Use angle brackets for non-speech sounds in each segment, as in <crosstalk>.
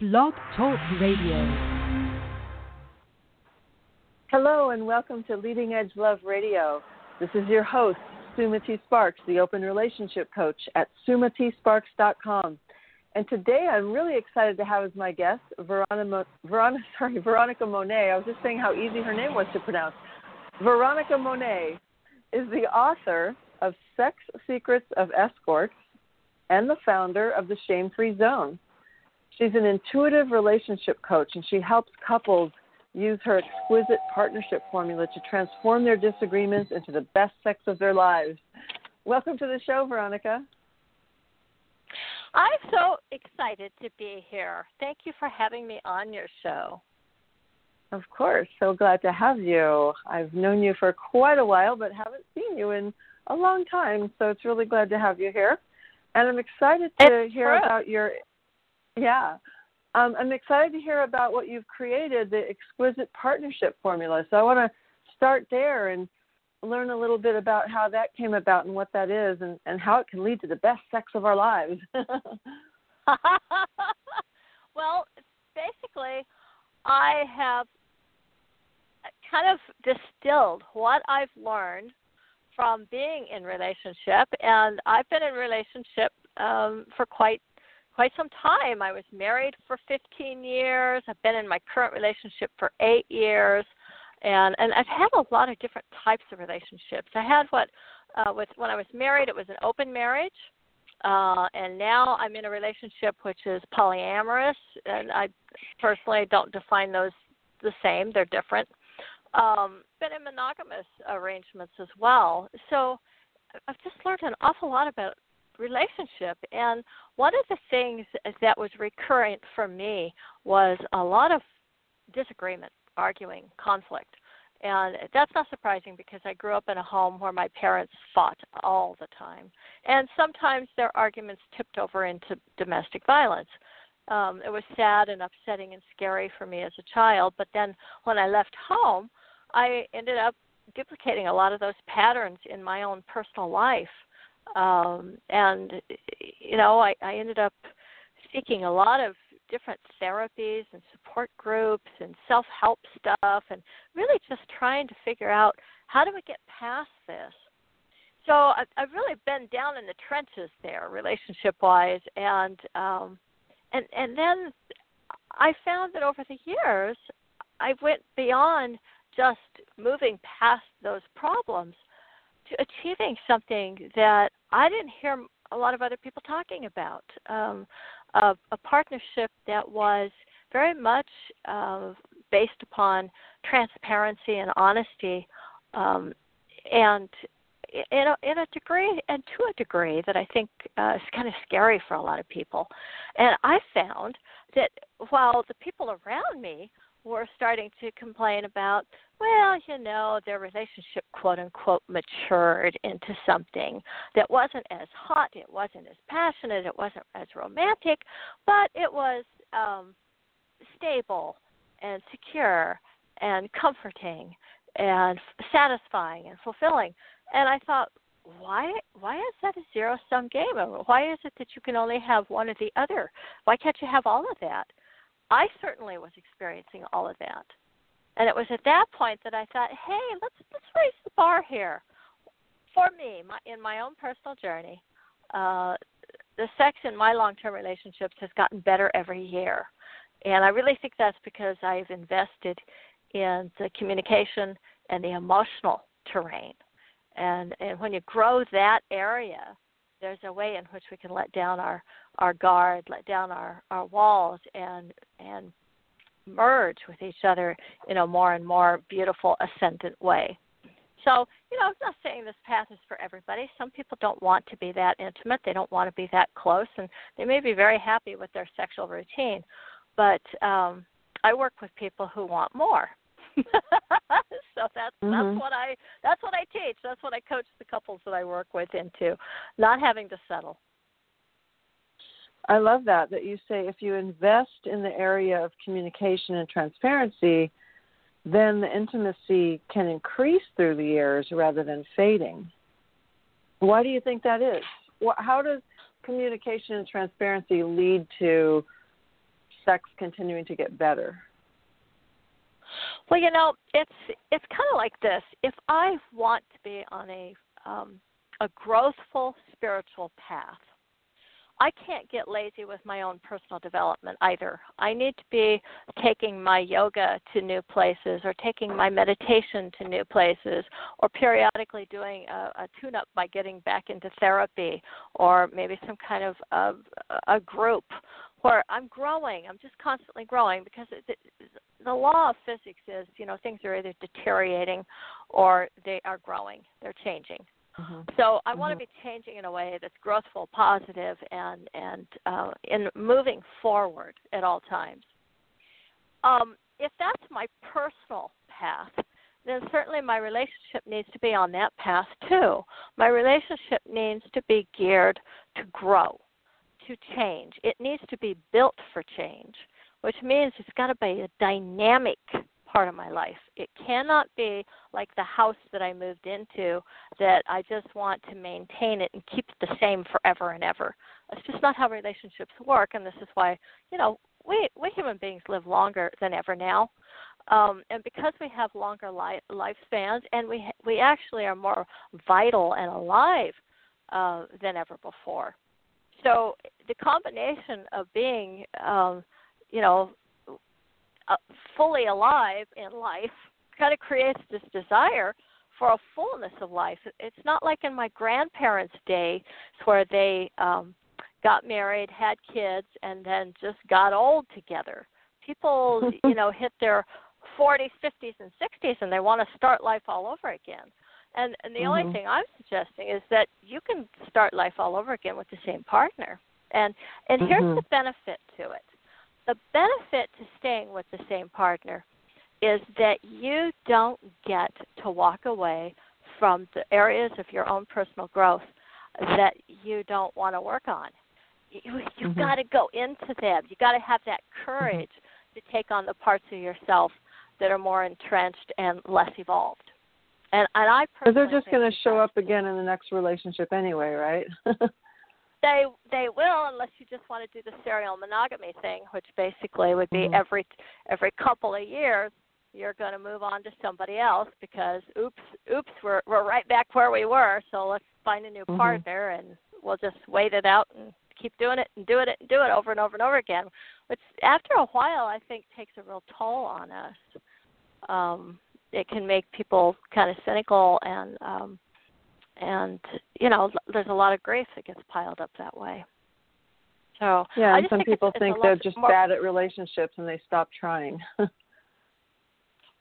Blog Talk Radio. Hello, and welcome to Leading Edge Love Radio. This is your host, Sumati Sparks, the Open Relationship Coach at sumatisparks.com. And today I'm really excited to have as my guest Veronica, <laughs> sorry, Veronica Monet. I was just saying how easy her name was to pronounce. Veronica Monet is the author of Sex Secrets of Escorts and the founder of the Shame Free Zone. She's an intuitive relationship coach and she helps couples use her exquisite partnership formula to transform their disagreements into the best sex of their lives. Welcome to the show, Veronica. I'm so excited to be here. Thank you for having me on your show. Of course. So glad to have you. I've known you for quite a while, but haven't seen you in a long time. So it's really glad to have you here. And I'm excited to it's hear true. about your, yeah. Um, I'm excited to hear about what you've created, the exquisite partnership formula. So I want to start there and learn a little bit about how that came about and what that is and, and how it can lead to the best sex of our lives. <laughs> well, basically, I have kind of distilled what I've learned from being in relationship, and I've been in relationship um, for quite quite some time. I was married for 15 years. I've been in my current relationship for eight years, and and I've had a lot of different types of relationships. I had what uh, with when I was married, it was an open marriage. Uh, and now I'm in a relationship which is polyamorous, and I personally don't define those the same; they're different. Um, been in monogamous arrangements as well, so I've just learned an awful lot about relationship. And one of the things that was recurrent for me was a lot of disagreement, arguing, conflict. And that's not surprising because I grew up in a home where my parents fought all the time. And sometimes their arguments tipped over into domestic violence. Um, it was sad and upsetting and scary for me as a child. But then when I left home, I ended up duplicating a lot of those patterns in my own personal life. Um, and, you know, I, I ended up seeking a lot of different therapies and support groups and self help stuff and really just trying to figure out how do we get past this. So I've, I've really been down in the trenches there, relationship wise, and um, and and then I found that over the years I went beyond just moving past those problems to achieving something that I didn't hear a lot of other people talking about. Um, a, a partnership that was very much uh, based upon transparency and honesty, um, and in a, in a degree and to a degree that I think uh, is kind of scary for a lot of people. And I found that while the people around me were starting to complain about, well, you know, their relationship quote unquote matured into something that wasn't as hot, it wasn't as passionate, it wasn't as romantic, but it was um stable and secure and comforting and satisfying and fulfilling. And I thought, why why is that a zero sum game? Why is it that you can only have one or the other? Why can't you have all of that? I certainly was experiencing all of that. And it was at that point that I thought, hey, let's let's raise the bar here. For me, my, in my own personal journey, uh, the sex in my long-term relationships has gotten better every year, and I really think that's because I've invested in the communication and the emotional terrain. And and when you grow that area, there's a way in which we can let down our our guard, let down our our walls, and and merge with each other in a more and more beautiful ascendant way. So, you know, I'm not saying this path is for everybody. Some people don't want to be that intimate. They don't want to be that close, and they may be very happy with their sexual routine. But um, I work with people who want more. <laughs> so that's Mhm. that's what I that's what I teach. That's what I coach the couples that I work with into, not having to settle. I love that that you say if you invest in the area of communication and transparency, then the intimacy can increase through the years rather than fading. Why do you think that is? How does communication and transparency lead to sex continuing to get better? Well, you know, it's it's kind of like this. If I want to be on a um, a growthful spiritual path, I can't get lazy with my own personal development either. I need to be taking my yoga to new places or taking my meditation to new places or periodically doing a, a tune up by getting back into therapy or maybe some kind of a a group where I'm growing. I'm just constantly growing because it, it, the law of physics is, you know, things are either deteriorating or they are growing. They're changing. Mm-hmm. So I mm-hmm. want to be changing in a way that's growthful, positive, and and uh, in moving forward at all times. Um, if that's my personal path, then certainly my relationship needs to be on that path too. My relationship needs to be geared to grow, to change. It needs to be built for change, which means it's got to be a dynamic part of my life. It cannot be like the house that I moved into that I just want to maintain it and keep it the same forever and ever. It's just not how relationships work, and this is why you know we we human beings live longer than ever now. Um, and because we have longer li- lifespans, and we we actually are more vital and alive uh, than ever before. So the combination of being, um, you know, uh, fully alive in life kind of creates this desire for a fullness of life. It's not like in my grandparents' day where they um got married, had kids, and then just got old together. People, <laughs> you know, hit their 40s, 50s, and 60s, and they want to start life all over again. And and the mm-hmm. only thing I'm suggesting is that you can start life all over again with the same partner. And and mm-hmm. here's the benefit to it the benefit to staying with the same partner is that you don't get to walk away from the areas of your own personal growth that you don't want to work on. You, you've mm-hmm. got to go into them. You've got to have that courage mm-hmm. to take on the parts of yourself that are more entrenched and less evolved. And, and I because they're just going to show up again in the next relationship anyway, right? <laughs> they they will unless you just want to do the serial monogamy thing, which basically would be mm-hmm. every every couple of years you're going to move on to somebody else because oops oops we're we're right back where we were, so let's find a new mm-hmm. partner and we'll just wait it out and keep doing it and doing it and do it over and over and over again. Which after a while I think takes a real toll on us. Um, it can make people kind of cynical and um and you know there's a lot of grief that gets piled up that way. So yeah and some think people it's, think it's they're just more... bad at relationships and they stop trying. <laughs>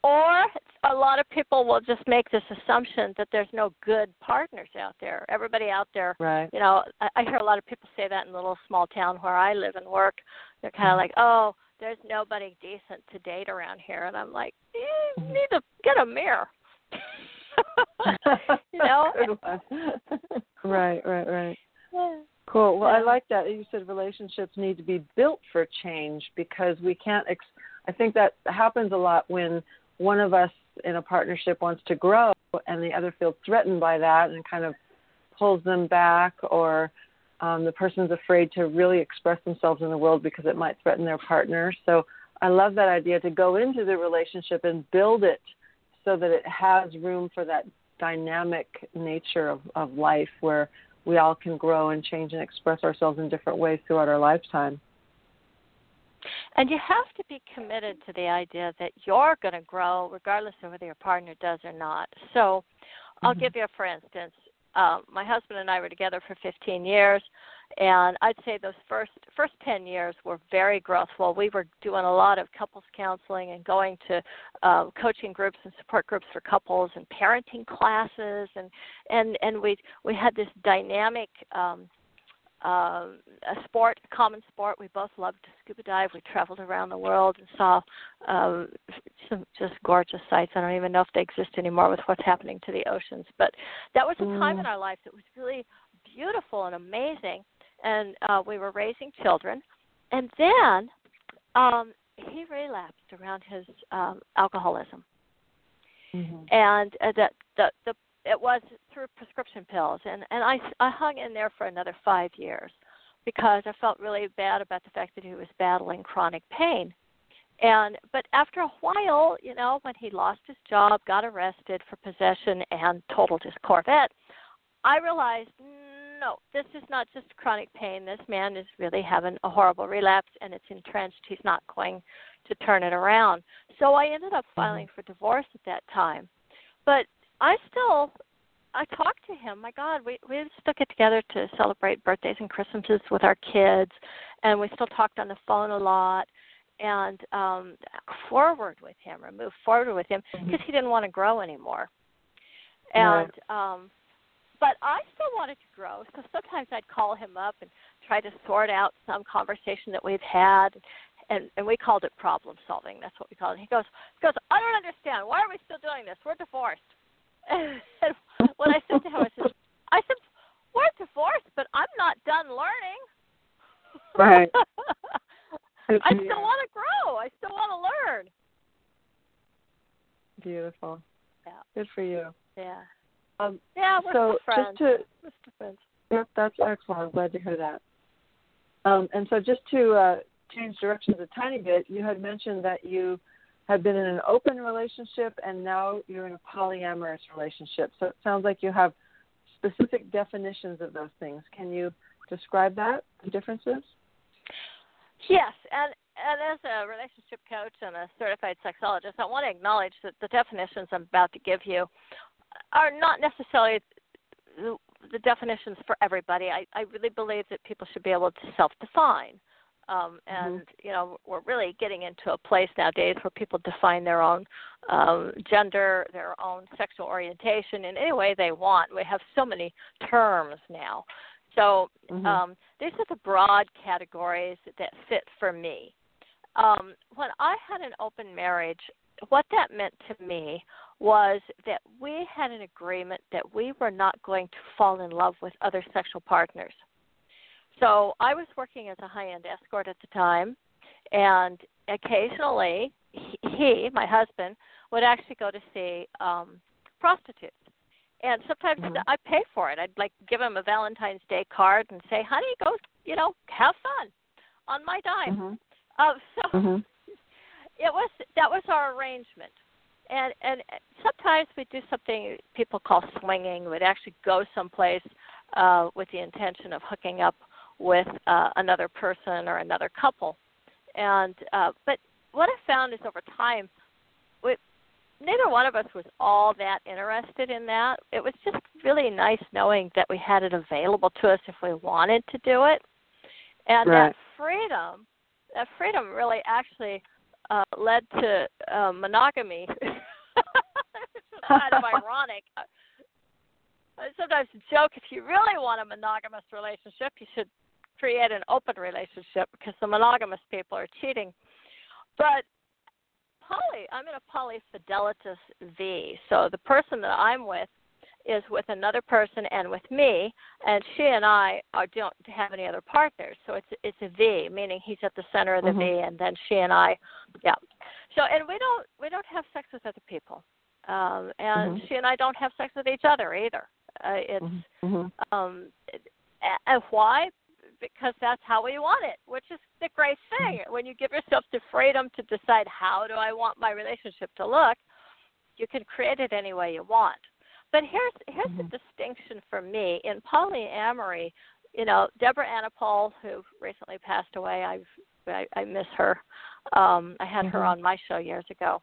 Or a lot of people will just make this assumption that there's no good partners out there. Everybody out there right. you know i, I hear a lot of people say that in the little small town where i live and work. They're kind of mm-hmm. like oh there's nobody decent to date around here. And i'm like you need to get a mirror <laughs> <laughs> you know? <laughs> right, right, right. <sighs> Cool. Well. I like that. You said relationships need to be built for change because we can't. Ex- I think that happens a lot when one of us in a partnership wants to grow and the other feels threatened by that and kind of pulls them back, or um, the person's afraid to really express themselves in the world because it might threaten their partner. So I love that idea to go into the relationship and build it so that it has room for that dynamic nature of, of life where we all can grow and change and express ourselves in different ways throughout our lifetime. And you have to be committed to the idea that you're going to grow regardless of whether your partner does or not. So, I'll mm-hmm. give you a for instance. Um, my husband and I were together for 15 years and I'd say those first first ten years were very growthful. We were doing a lot of couples counseling and going to uh, coaching groups and support groups for couples and parenting classes and and and we we had this dynamic um, uh, a sport, a common sport. We both loved to scuba dive. We traveled around the world and saw uh, some just gorgeous sights. I don't even know if they exist anymore with what's happening to the oceans. But that was a time in mm. our life that was really beautiful and amazing and uh, we were raising children. And then um, he relapsed around his um, alcoholism, mm-hmm. and uh, the, the the it was through prescription pills, and and I I hung in there for another five years. because I felt really bad about the fact that he was battling chronic pain. And but after a while, you know, when he lost his job, got arrested for possession and totaled his Corvette, I realized no, this is not just chronic pain. This man is really having a horrible relapse and it's entrenched. He's not going to turn it around. So I ended up mm-hmm. filing for divorce at that time. But I still I talked to him. My God, we we still get together to celebrate birthdays and Christmases with our kids, and we still talked on the phone a lot, and um forward with him or move forward with him because Mm-hmm. he didn't want to grow anymore. And um but I still wanted to grow, so sometimes I'd call him up and try to sort out some conversation that we've had, and and we called it problem solving. That's what we called it. He goes, he goes, I don't understand. Why are we still doing this? We're divorced. And <laughs> what I said to him, I said, I said, we're divorced, but I'm not done learning. <laughs> Right. I still want to grow. I still want to learn. Beautiful. Yeah. Good for you. Yeah. Um, Yeah, we're so friends. just to friends. Yep, that's excellent. I'm glad to hear that. Um, and so, just to uh, change directions a tiny bit, you had mentioned that you have been in an open relationship and now you're in a polyamorous relationship. So, it sounds like you have specific definitions of those things. Can you describe that, the differences? Yes, and and as a relationship coach and a certified sexologist, I want to acknowledge that the definitions I'm about to give you are not necessarily the, definitions for everybody. I, I really believe that people should be able to self-define. Um, and you know we're really getting into a place nowadays where people define their own um, gender, their own sexual orientation in any way they want. We have so many terms now, so Mhm. um, these are the broad categories that fit for me. Um, when I had an open marriage, what that meant to me was that we had an agreement that we were not going to fall in love with other sexual partners. So I was working as a high end escort at the time, and occasionally he, he, my husband, would actually go to see um, prostitutes. And sometimes Mhm. I pay for it. I'd like give him a Valentine's Day card and say, "Honey, go, you know, have fun on my dime." Mhm. Uh, <laughs> so Mhm. it was that was our arrangement and and sometimes we'd do something people call swinging we'd actually go someplace uh with the intention of hooking up with uh another person or another couple and uh but what i found is over time we neither one of us was all that interested in that it was just really nice knowing that we had it available to us if we wanted to do it and Right. that freedom that freedom really actually uh, led to uh, monogamy, which is <laughs> kind of <laughs> ironic. I sometimes joke if you really want a monogamous relationship, you should create an open relationship because the monogamous people are cheating. But poly, I'm in a polyfidelitas V, so the person that I'm with is with another person and with me, and she and I are, don't have any other partners. So it's it's a V, meaning he's at the center of the Mhm. V, and then she and I, yeah. So and we don't we don't have sex with other people, um, and Mhm. she and I don't have sex with each other either. Uh, it's Mhm. um, and why? Because that's how we want it, which is the great thing. When you give yourself the freedom to decide how do I want my relationship to look, you can create it any way you want. But here's here's the Mhm. distinction for me in polyamory. You know, Deborah Anapol, who recently passed away, I've I, I miss her. Um, I had her Mhm. on my show years ago.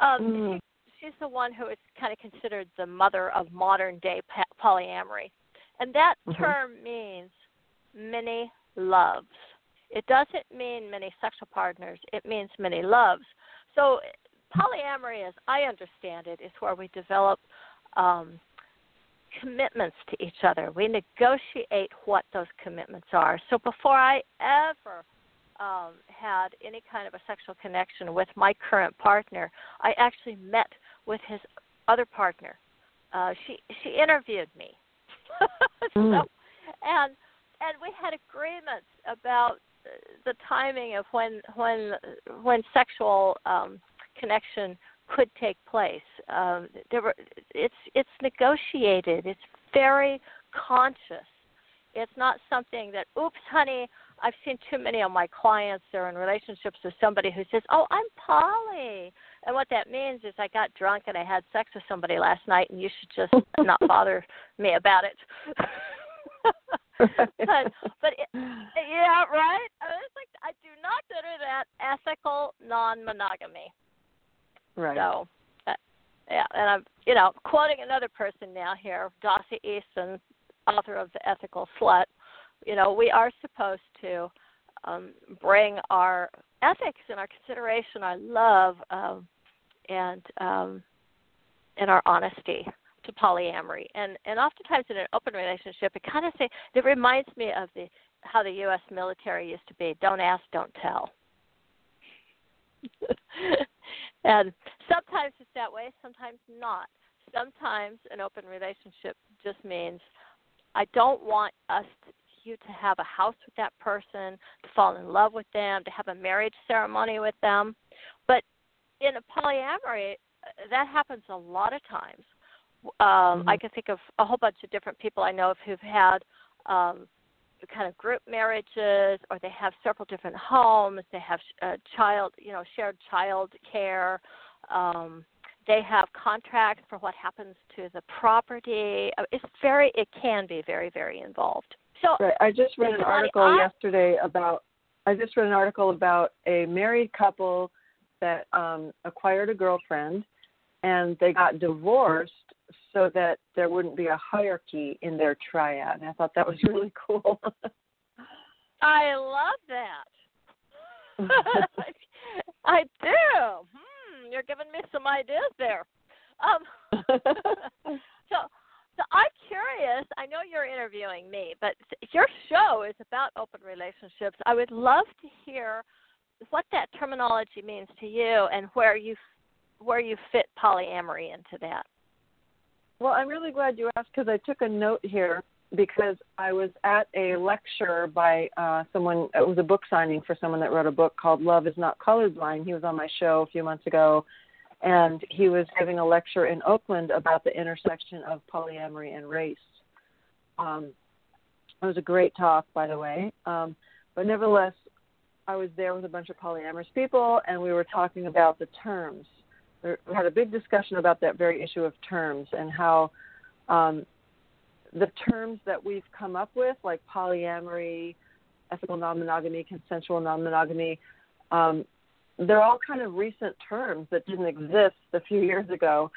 Um, Mhm. she, she's the one who is kind of considered the mother of modern day polyamory, and that Mhm. term means many loves. It doesn't mean many sexual partners. It means many loves. So polyamory, as I understand it, is where we develop um, commitments to each other. We negotiate what those commitments are. So before I ever um, had any kind of a sexual connection with my current partner, I actually met with his other partner. Uh, she she interviewed me, <laughs> so, Mm. and and we had agreements about the timing of when when when sexual um, connection could take place. Um, there were it's it's negotiated. It's very conscious, It's not something that, oops, honey, I've seen too many of my clients they are in relationships with somebody who says, "Oh, I'm poly," and what that means is I got drunk and I had sex with somebody last night, and you should just <laughs> not bother me about it. <laughs> <laughs> but but it, yeah, right. I was like, I do not consider that ethical non-monogamy. Right. So, uh, yeah, and I'm you know quoting another person now here, Dossie Easton, author of The Ethical Slut you know, we are supposed to um, bring our ethics and our consideration, our love, um, and um, and our honesty to polyamory. And and oftentimes in an open relationship, it kind of say it reminds me of the how the U.S. military used to be: don't ask, don't tell. <laughs> and sometimes it's that way, sometimes not. Sometimes an open relationship just means I don't want us to, you to have a house with that person, to fall in love with them, to have a marriage ceremony with them. But in a polyamory, uh, that happens a lot of times. Um, mm-hmm. I can think of a whole bunch of different people I know of who've had um, kind of group marriages, or they have several different homes. They have a child, you know, shared child care. Um, they have contracts for what happens to the property. Uh, it's very, it can be very, very involved. So right. I just read an article I, yesterday about. I just read an article about a married couple that um, acquired a girlfriend, and they got divorced so that there wouldn't be a hierarchy in their triad. And I thought that was really cool. <laughs> I love that. <laughs> I do. Hmm, you're giving me some ideas there. Um, <laughs> so so I'm curious. I know you're interviewing me, but your show is about open relationships. I would love to hear what that terminology means to you and where you where you fit polyamory into that. Well, I'm really glad you asked because I took a note here because I was at a lecture by uh, someone. It was a book signing for someone that wrote a book called "Love Is Not Colorblind." He was on my show a few months ago, and he was giving a lecture in Oakland about the intersection of polyamory and race. Um, it was a great talk, by the way. Um, but nevertheless, I was there with a bunch of polyamorous people, and we were talking about the terms. We had a big discussion about that very issue of terms and how um, the terms that we've come up with, like polyamory, ethical non monogamy, consensual non monogamy, um, they're all kind of recent terms that didn't exist a few years ago.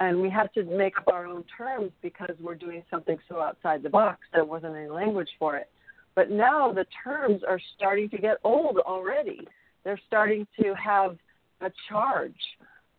And we had to make up our own terms because we're doing something so outside the box there wasn't any language for it. But now the terms are starting to get old already. They're starting to have a charge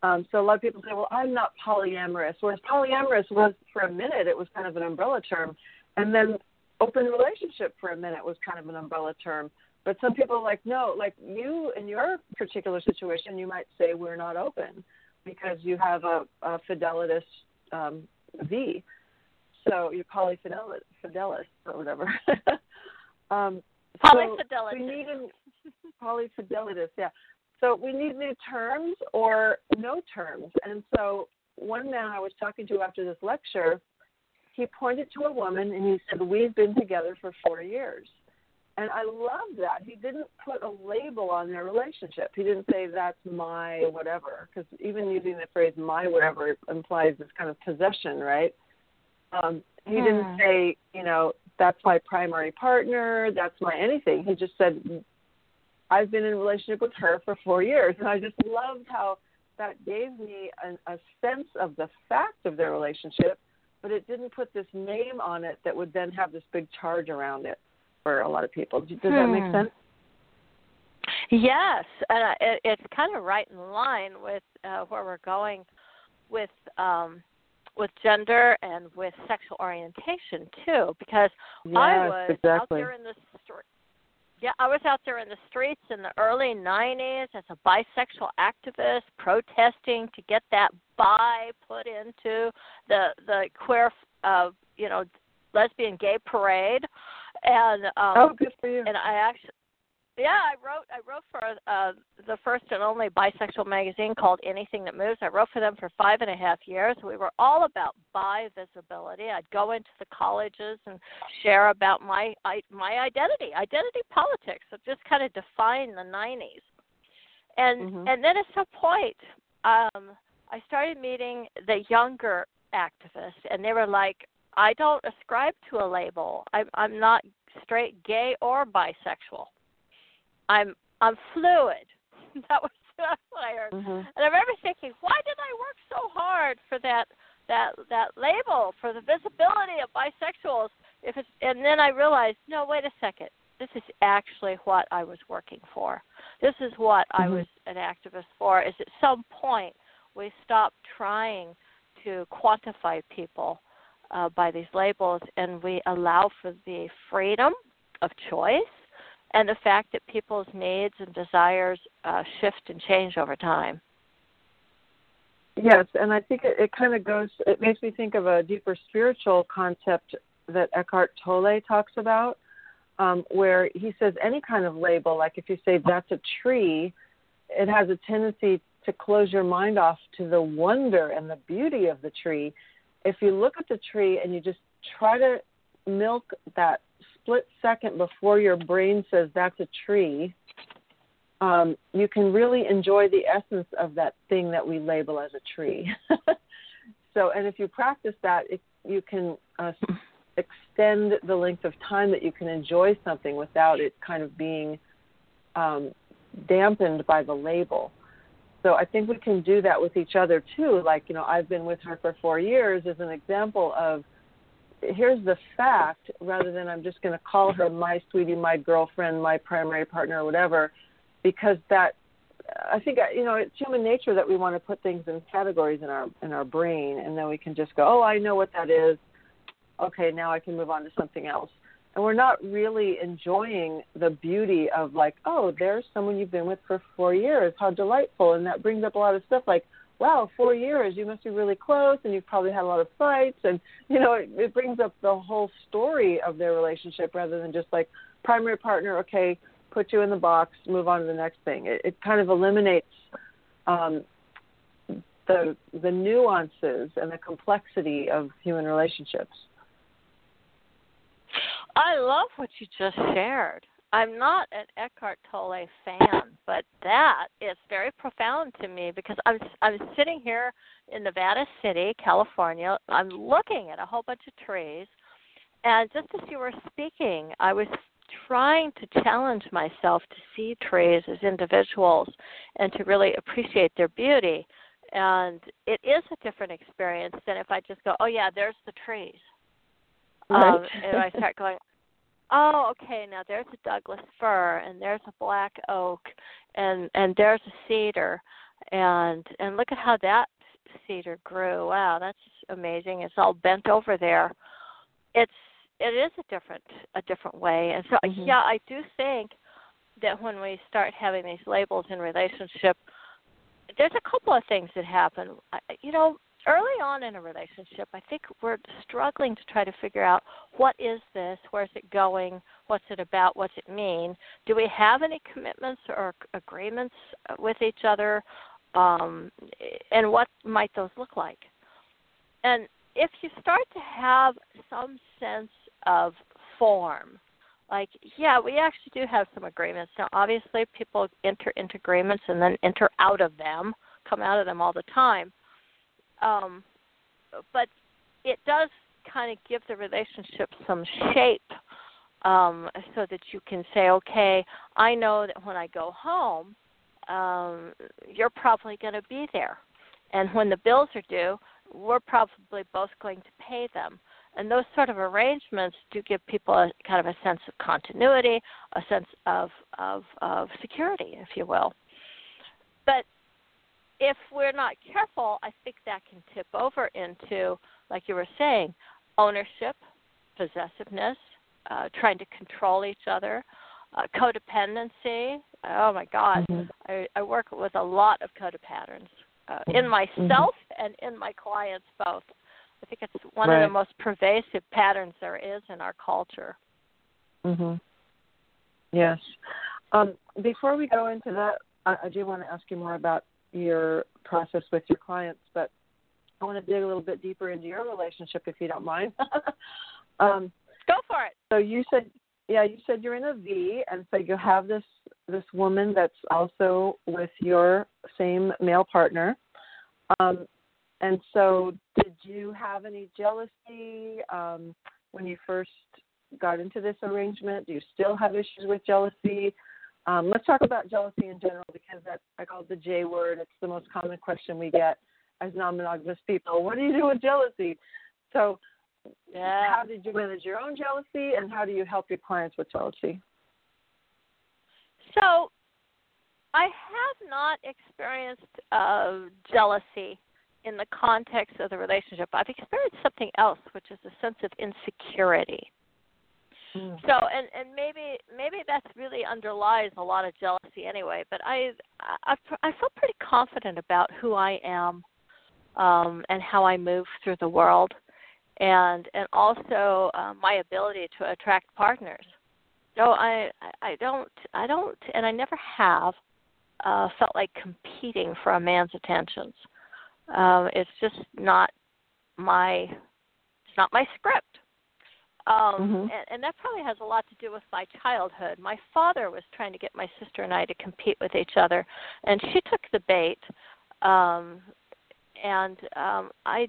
um, so a lot of people say well i'm not polyamorous whereas polyamorous was for a minute it was kind of an umbrella term and then open relationship for a minute was kind of an umbrella term but some people are like, no, like you in your particular situation, you might say we're not open because you have a, a fidelitous um, V. So you're polyfidelis or whatever. <laughs> um, polyfidelitis. So we need a, polyfidelitis, yeah. So we need new terms or no terms. And so one man I was talking to after this lecture, he pointed to a woman and he said, We've been together for four years. And I love that. He didn't put a label on their relationship. He didn't say that's my whatever, because even using the phrase my whatever implies this kind of possession, right? Um, he hmm. didn't say, you know, that's my primary partner, that's my anything. He just said, I've been in a relationship with her for four years. And I just loved how that gave me a, a sense of the fact of their relationship, but it didn't put this name on it that would then have this big charge around it for a lot of people. Does that make hmm. sense? Yes, and it, it's kind of right in line with uh, where we're going with um, with gender and with sexual orientation too, because yes, I was exactly. out there in the street. Yeah, I was out there in the streets in the early '90s as a bisexual activist, protesting to get that bi put into the the queer, uh, you know, lesbian gay parade and um oh, good for you. And I actually, yeah, I wrote I wrote for uh, the first and only bisexual magazine called Anything That Moves. I wrote for them for five and a half years. We were all about bi visibility. I'd go into the colleges and share about my I, my identity, identity politics, so just kind of define the '90s. And Mhm. and then at some point, um, I started meeting the younger activists, and they were like, "I don't ascribe to a label. I'm I'm not straight, gay, or bisexual." I'm I'm fluid. <laughs> that was that's what I heard. Mhm. And I remember thinking, why did I work so hard for that that that label for the visibility of bisexuals? If it's and then I realized, no, wait a second. This is actually what I was working for. This is what I Mhm. was an activist for. Is at some point we stop trying to quantify people uh, by these labels and we allow for the freedom of choice and the fact that people's needs and desires uh, shift and change over time. Yes, and I think it, it kind of goes. It makes me think of a deeper spiritual concept that Eckhart Tolle talks about, um, where he says any kind of label, like if you say that's a tree, it has a tendency to close your mind off to the wonder and the beauty of the tree. If you look at the tree and you just try to milk that split second before your brain says that's a tree, um, you can really enjoy the essence of that thing that we label as a tree. <laughs> so, and if you practice that, it, you can uh, extend the length of time that you can enjoy something without it kind of being um, dampened by the label. So I think we can do that with each other too. Like, you know, I've been with her for four years as an example of here's the fact rather than I'm just going to call her my sweetie, my girlfriend, my primary partner, or whatever, because that I think uh, you know it's human nature that we want to put things in categories in our in our brain, and then we can just go, oh, I know what that is. Okay, now I can move on to something else. And we're not really enjoying the beauty of like, oh, there's someone you've been with for four years. How delightful! And that brings up a lot of stuff like, wow, four years, you must be really close, and you've probably had a lot of fights, and you know, it, it brings up the whole story of their relationship rather than just like primary partner. Okay, put you in the box, move on to the next thing. It, it kind of eliminates um, the the nuances and the complexity of human relationships. I love what you just shared. I'm not an Eckhart Tolle fan, but that is very profound to me because I'm I'm sitting here in Nevada City, California. I'm looking at a whole bunch of trees, and just as you were speaking, I was trying to challenge myself to see trees as individuals and to really appreciate their beauty. And it is a different experience than if I just go, "Oh yeah, there's the trees." Right. Um, and I start going, oh, okay, now there's a Douglas fir, and there's a black oak, and and there's a cedar, and and look at how that cedar grew. Wow, that's amazing. It's all bent over there. It's it is a different a different way, and so Mhm. yeah, I do think that when we start having these labels in relationship, there's a couple of things that happen. You know, early on in a relationship, I think we're struggling to try to figure out what is this, where's it going, what's it about, what's it mean. Do we have any commitments or agreements with each other, um, and what might those look like? And if you start to have some sense of form, like yeah, we actually do have some agreements. Now, obviously, people enter into agreements and then enter out of them, come out of them all the time um, but it does kind of give the relationship some shape um, so that you can say, okay, I know that when I go home, um, you're probably going to be there. And when the bills are due, we're probably both going to pay them. And those sort of arrangements do give people a kind of a sense of continuity, a sense of, of, of security, if you will. But if we're not careful, I think that can tip over into, like you were saying, ownership, possessiveness, uh, trying to control each other, uh, codependency. Oh my God, Mhm. I, I work with a lot of coded patterns uh, in Mm-hmm. myself and in my clients both. I think it's one of the most pervasive patterns there is in our culture. Mhm. Yes. Um, before we go into that, I, I do want to ask you more about your process with your clients, but I want to dig a little bit deeper into your relationship, if you don't mind. <laughs> um, Go for it. So you said, yeah, you said you're in a V, and so you have this this woman that's also with your same male partner. Um, and so, did you have any jealousy um, when you first got into this arrangement? Do you still have issues with jealousy? Um, let's talk about jealousy in general because that's I call it the J word. It's the most common question we get as non-monogamous people. What do you do with jealousy? So, yeah. how did you manage your own jealousy, and how do you help your clients with jealousy? So, I have not experienced uh, jealousy in the context of the relationship. I've experienced something else, which is a sense of insecurity. Mm. So, and and maybe maybe that really underlies a lot of jealousy anyway. But I I I feel pretty confident about who I am, um, and how I move through the world, and and also uh, my ability to attract partners. So I I don't I don't and I never have uh, felt like competing for a man's attentions. Um, it's just not my it's not my script. Um, mm-hmm. and, and that probably has a lot to do with my childhood. My father was trying to get my sister and I to compete with each other, and she took the bait. Um, and um, I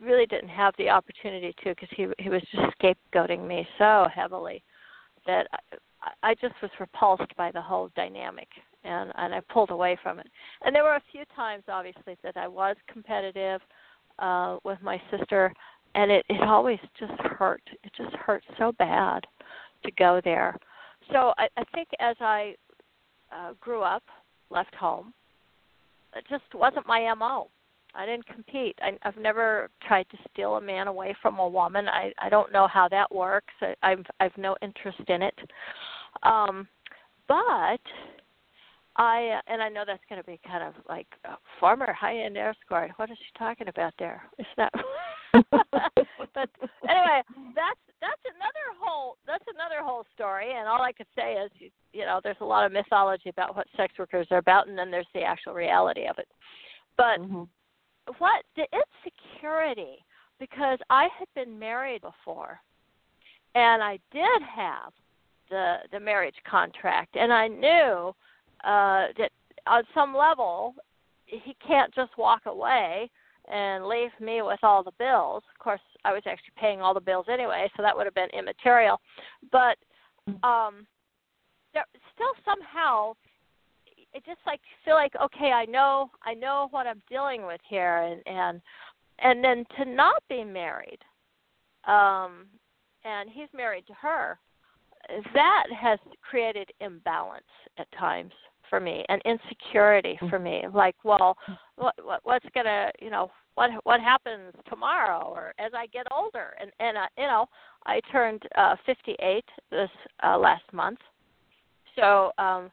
really didn't have the opportunity to because he he was just scapegoating me so heavily that I, I just was repulsed by the whole dynamic and and I pulled away from it. And there were a few times, obviously, that I was competitive uh, with my sister, and it it always just hurt. It just hurt so bad to go there. So I, I think as I uh, grew up, left home, it just wasn't my mo. I didn't compete. I, I've never tried to steal a man away from a woman. I I don't know how that works. I, I've I've no interest in it. Um, but I uh, and I know that's going to be kind of like uh, former high-end escort. What is she talking about there? Is that? <laughs> but anyway, that's that's another whole that's another whole story. And all I could say is, you, you know, there's a lot of mythology about what sex workers are about, and then there's the actual reality of it. But mm-hmm. what the insecurity because I had been married before, and I did have the the marriage contract, and I knew uh, that on some level he can't just walk away and leave me with all the bills. Of course, I was actually paying all the bills anyway, so that would have been immaterial. But um, there, still somehow, it just like feel like okay, I know, I know what I'm dealing with here, and and and then to not be married, um, and he's married to her, that has created imbalance at times for me and insecurity for me like well what, what what's going to you know what what happens tomorrow or as i get older? And and uh, you know i turned uh 58 this uh last month. So um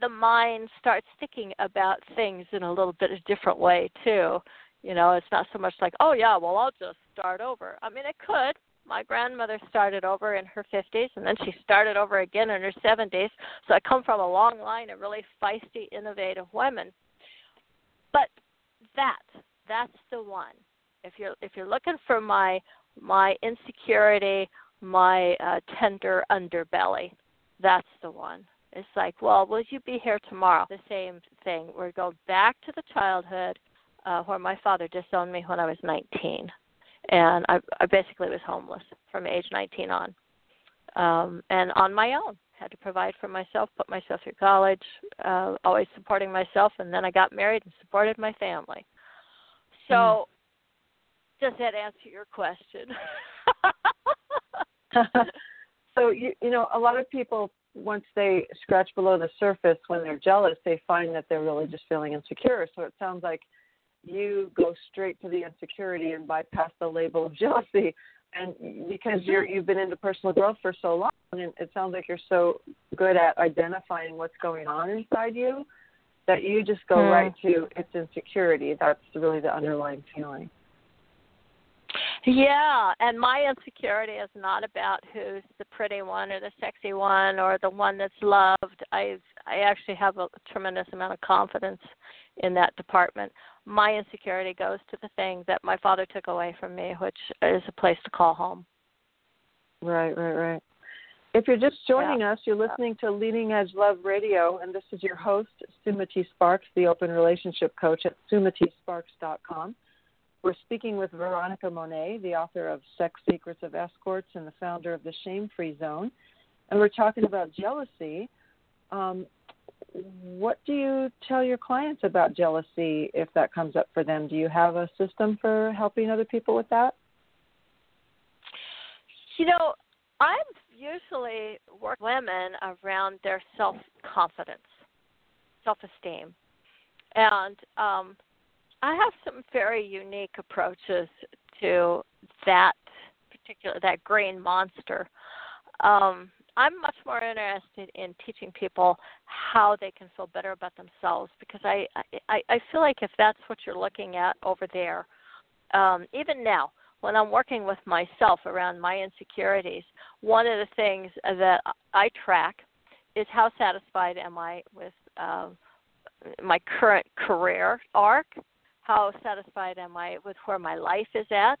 the mind starts thinking about things in a little bit of different way too. You know it's not so much like oh yeah well i'll just start over. I mean it could my grandmother started over in her 50s and then she started over again in her 70s. So I come from a long line of really feisty, innovative women. But that that's the one. If you're if you're looking for my my insecurity, my uh, tender underbelly, that's the one. It's like, well, will you be here tomorrow? The same thing. We're going back to the childhood uh, where my father disowned me when I was 19 and I, I basically was homeless from age 19 on, um, and on my own. Had to provide for myself, put myself through college, uh, always supporting myself, and then I got married and supported my family. So, mm. does that answer your question? <laughs> <laughs> so you you know a lot of people once they scratch below the surface when they're jealous they find that they're really just feeling insecure so it sounds like you go straight to the insecurity and bypass the label of jealousy and because you're you've been into personal growth for so long and it sounds like you're so good at identifying what's going on inside you that you just go mm. right to it's insecurity that's really the underlying feeling Yeah, and my insecurity is not about who's the pretty one or the sexy one or the one that's loved. I I actually have a tremendous amount of confidence in that department. My insecurity goes to the thing that my father took away from me, which is a place to call home. Right, right, right. If you're just joining yeah. us, you're listening to Leading Edge Love Radio, and this is your host, Sumati Sparks, the open relationship coach at sumatisparks.com. We're speaking with Veronica Monet, the author of Sex Secrets of Escorts and the founder of the Shame Free Zone. And we're talking about jealousy. Um, what do you tell your clients about jealousy if that comes up for them? Do you have a system for helping other people with that? You know, I've usually work women around their self confidence, self esteem, and um, I have some very unique approaches to that particular that green monster. Um, I'm much more interested in teaching people how they can feel better about themselves because I I, I feel like if that's what you're looking at over there, um, even now when I'm working with myself around my insecurities, one of the things that I track is how satisfied am I with uh, my current career arc? How satisfied am I with where my life is at?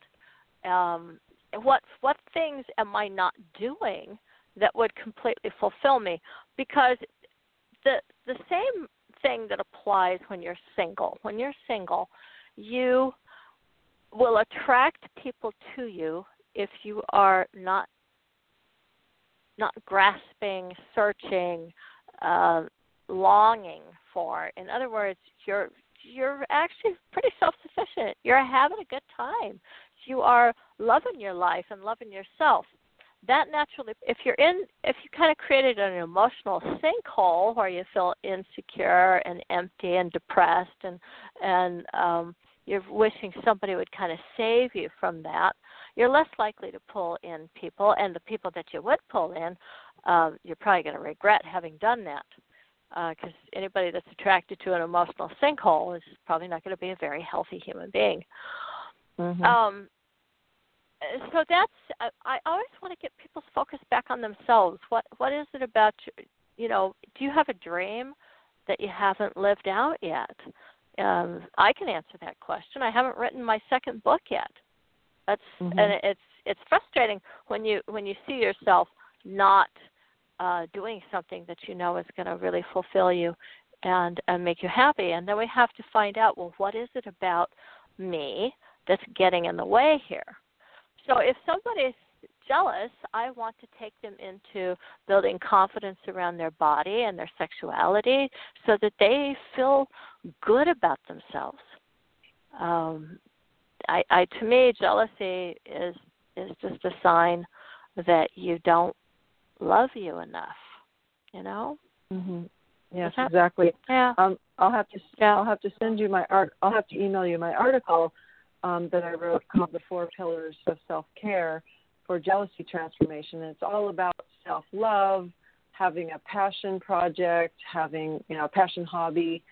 Um, what what things am I not doing that would completely fulfill me? Because the the same thing that applies when you're single. When you're single, you will attract people to you if you are not not grasping, searching, uh, longing for. In other words, you're you're actually pretty self-sufficient. You're having a good time. You are loving your life and loving yourself. That naturally, if you're in, if you kind of created an emotional sinkhole where you feel insecure and empty and depressed and and um, you're wishing somebody would kind of save you from that, you're less likely to pull in people, and the people that you would pull in, uh, you're probably going to regret having done that. Because uh, anybody that's attracted to an emotional sinkhole is probably not going to be a very healthy human being. Mm-hmm. Um, so that's I always want to get people's focus back on themselves. What what is it about you? You know, do you have a dream that you haven't lived out yet? um, I can answer that question. I haven't written my second book yet. That's mm-hmm. and it's it's frustrating when you when you see yourself not uh, doing something that you know is going to really fulfill you and and make you happy. And then we have to find out well, what is it about me that's getting in the way here? So if somebody's jealous, I want to take them into building confidence around their body and their sexuality so that they feel good about themselves. Um, I, I to me, jealousy is is just a sign that you don't love you enough. You know. Mhm. Yes, exactly. Yeah. Um, I'll have to. Yeah. I'll have to send you my art. I'll have to email you my article um, that I wrote called "The Four Pillars of Self Care for Jealousy Transformation." And it's all about self love, having a passion project, having you know a passion hobby,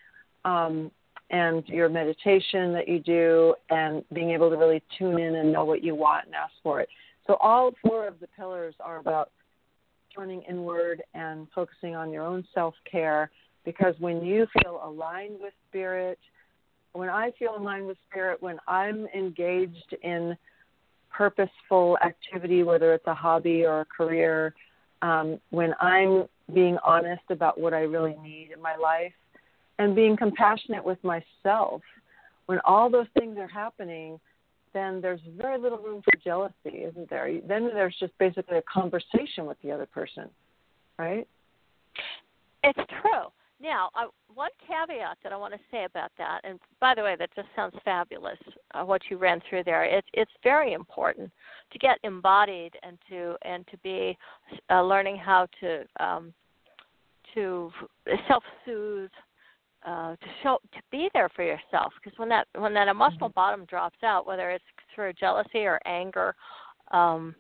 um, and your meditation that you do, and being able to really tune in and know what you want and ask for it. So, all four of the pillars are about turning inward and focusing on your own self care because when you feel aligned with spirit, when I feel aligned with spirit, when I'm engaged in purposeful activity, whether it's a hobby or a career, um, when I'm being honest about what I really need in my life, and being compassionate with myself. When all those things are happening, then there's very little room for jealousy, isn't there? Then there's just basically a conversation with the other person, right? It's true. Now, uh, one caveat that I want to say about that, and by the way, that just sounds fabulous. Uh, what you ran through there, it's it's very important to get embodied and to and to be uh, learning how to um, to self-soothe uh, to show to be there for yourself because when that when that emotional mm-hmm. bottom drops out whether it's through jealousy or anger um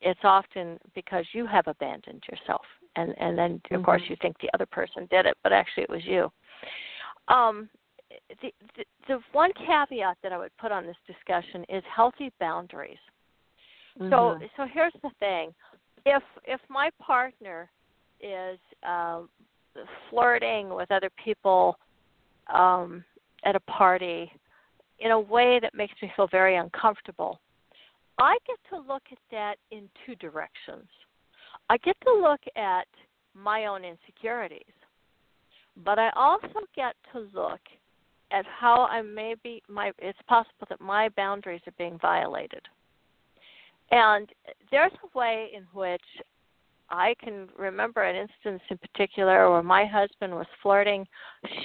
it's often because you have abandoned yourself and and then of mm-hmm. course you think the other person did it but actually it was you um the, the the one caveat that I would put on this discussion is healthy boundaries. Mm-hmm. So so here's the thing. If if my partner is uh, flirting with other people um at a party in a way that makes me feel very uncomfortable, I get to look at that in two directions. I get to look at my own insecurities, but I also get to look at how I may be my it's possible that my boundaries are being violated. And there's a way in which I can remember an instance in particular where my husband was flirting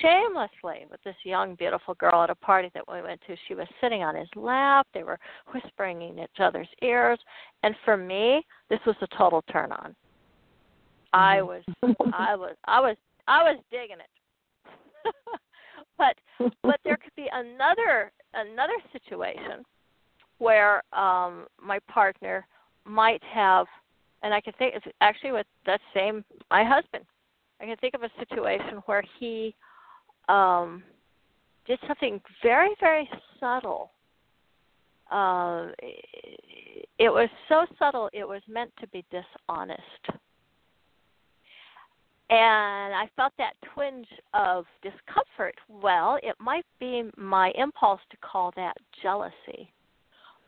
shamelessly with this young, beautiful girl at a party that we went to. She was sitting on his lap. They were whispering in each other's ears. And for me, this was a total turn on. I was, I was, I was, I was digging it. <laughs> but, but there could be another, another situation where um my partner might have and I can think it's actually with that same my husband. I can think of a situation where he um did something very very subtle. Uh, it was so subtle it was meant to be dishonest. And I felt that twinge of discomfort. Well, it might be my impulse to call that jealousy.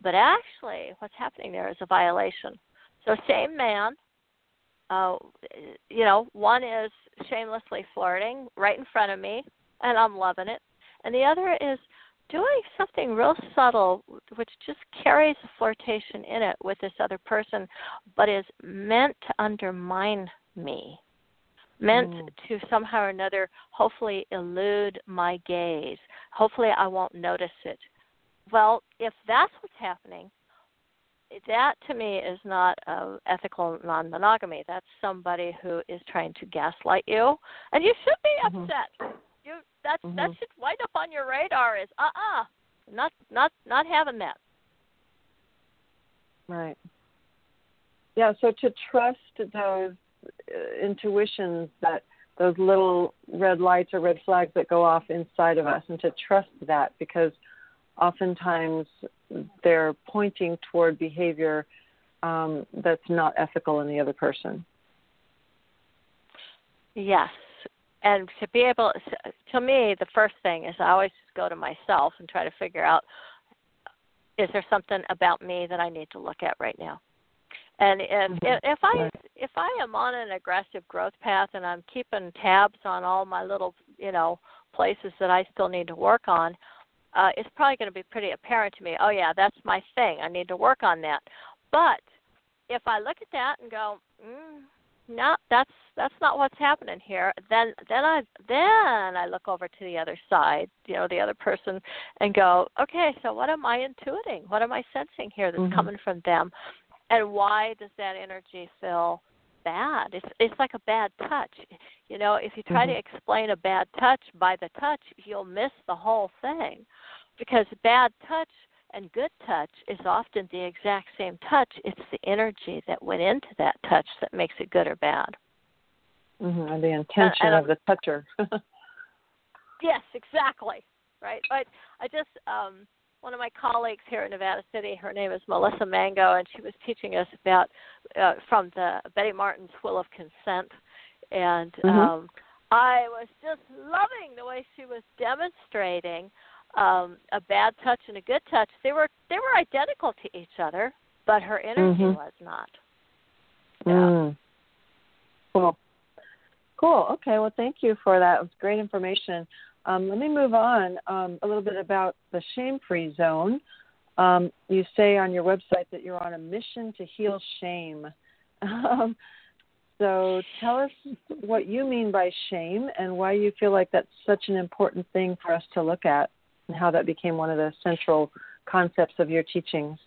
But actually, what's happening there is a violation so same man. Uh, you know, one is shamelessly flirting right in front of me, and I'm loving it, and the other is doing something real subtle, which just carries a flirtation in it with this other person, but is meant to undermine me, meant Mm. to somehow or another, hopefully elude my gaze. Hopefully, I won't notice it. Well, if that's what's happening, that to me is not uh, ethical non-monogamy. That's somebody who is trying to gaslight you, and you should be Mhm. upset. You that that Mhm. should wind up on your radar. Is uh uh not not not having that. Right. Yeah, so to trust those uh, intuitions that those little red lights or red flags that go off inside of us and to trust that because oftentimes they're pointing toward behavior um, that's not ethical in the other person. Yes. And to be able, to me, the first thing is I always just go to myself and try to figure out is there something about me that I need to look at right now? And if Mhm. if, if I if I am on an aggressive growth path and I'm keeping tabs on all my little you know places that I still need to work on, uh, it's probably going to be pretty apparent to me. Oh yeah, that's my thing. I need to work on that. But if I look at that and go, mm, no, that's that's not what's happening here. Then then I then I look over to the other side, you know, the other person, and go, okay, so what am I intuiting? What am I sensing here that's Mhm. coming from them? And why does that energy feel bad? It's it's like a bad touch. You know, if you try to Mhm. explain a bad touch by the touch, you'll miss the whole thing. Because bad touch and good touch is often the exact same touch. It's the energy that went into that touch that makes it good or bad. Mm-hmm. And the intention and of the toucher. <laughs> Yes, exactly. Right. But I just um one of my colleagues here in Nevada City, her name is Melissa Mango, and she was teaching us about uh, from the Betty Martin's Wheel of Consent, and Mhm. um, I was just loving the way she was demonstrating um, a bad touch and a good touch. They were they were identical to each other, but her energy Mhm. was not. Mm. Cool. Cool. Okay. Well, thank you for that. It was great information. Um, let me move on um, a little bit about the shame free zone. Um, you say on your website that you're on a mission to heal shame. <laughs> Um, so tell us what you mean by shame and why you feel like that's such an important thing for us to look at and how that became one of the central concepts of your teachings.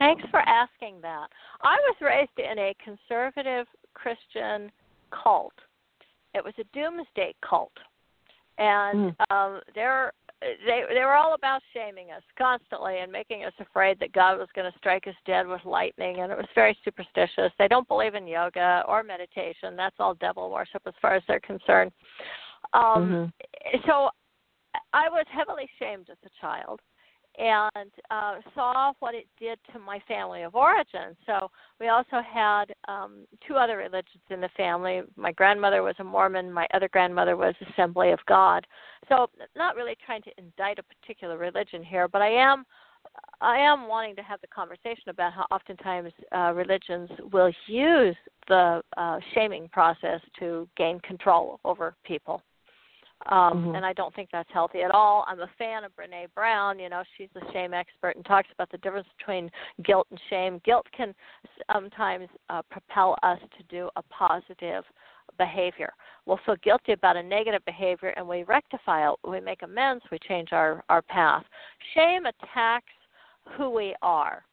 Thanks for asking that. I was raised in a conservative Christian cult. It was a doomsday cult, and um, they're they they were all about shaming us constantly and making us afraid that God was going to strike us dead with lightning, and it was very superstitious. They don't believe in yoga or meditation. That's all devil worship as far as they're concerned. Um, Mhm. So I was heavily shamed as a child and uh, saw what it did to my family of origin. So we also had um, two other religions in the family. My grandmother was a Mormon. My other grandmother was Assembly of God. So not really trying to indict a particular religion here, but I am. I am wanting to have the conversation about how oftentimes uh, religions will use the uh, shaming process to gain control over people um, mm-hmm. and I don't think that's healthy at all. I'm a fan of Brene Brown. You know, she's a shame expert and talks about the difference between guilt and shame. Guilt can sometimes uh, propel us to do a positive behavior. We'll feel guilty about a negative behavior and we rectify it. We make amends. We change our our path. Shame attacks who we are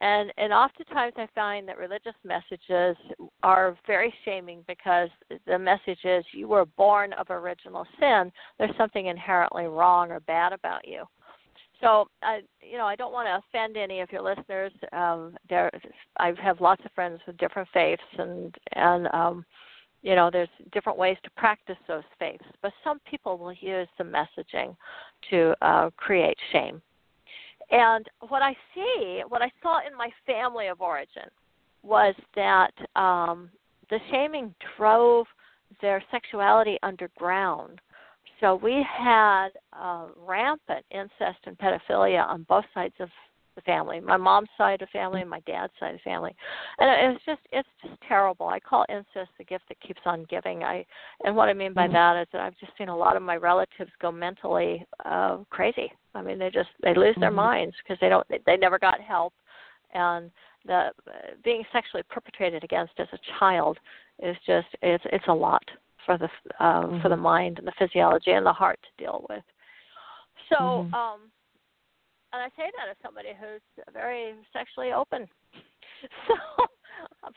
and and oftentimes I find that religious messages are very shaming because the message is you were born of original sin. There's something inherently wrong or bad about you. So I you know I don't want to offend any of your listeners. Um, there I have lots of friends with different faiths and and um, you know there's different ways to practice those faiths. But some people will use the messaging to uh, create shame and what I see, what I saw in my family of origin, was that um, the shaming drove their sexuality underground. So we had uh, rampant incest and pedophilia on both sides of the family, my mom's side of family and my dad's side of family, and it's just it's just terrible. I call incest the gift that keeps on giving. I and what I mean by mm-hmm. that is that I've just seen a lot of my relatives go mentally uh, crazy. I mean, they just they lose mm-hmm. their minds because they don't they, they never got help, and the uh, being sexually perpetrated against as a child is just it's it's a lot for the uh, mm-hmm. for the mind and the physiology and the heart to deal with. So. Mm-hmm. um and I say that as somebody who's very sexually open. <laughs> so,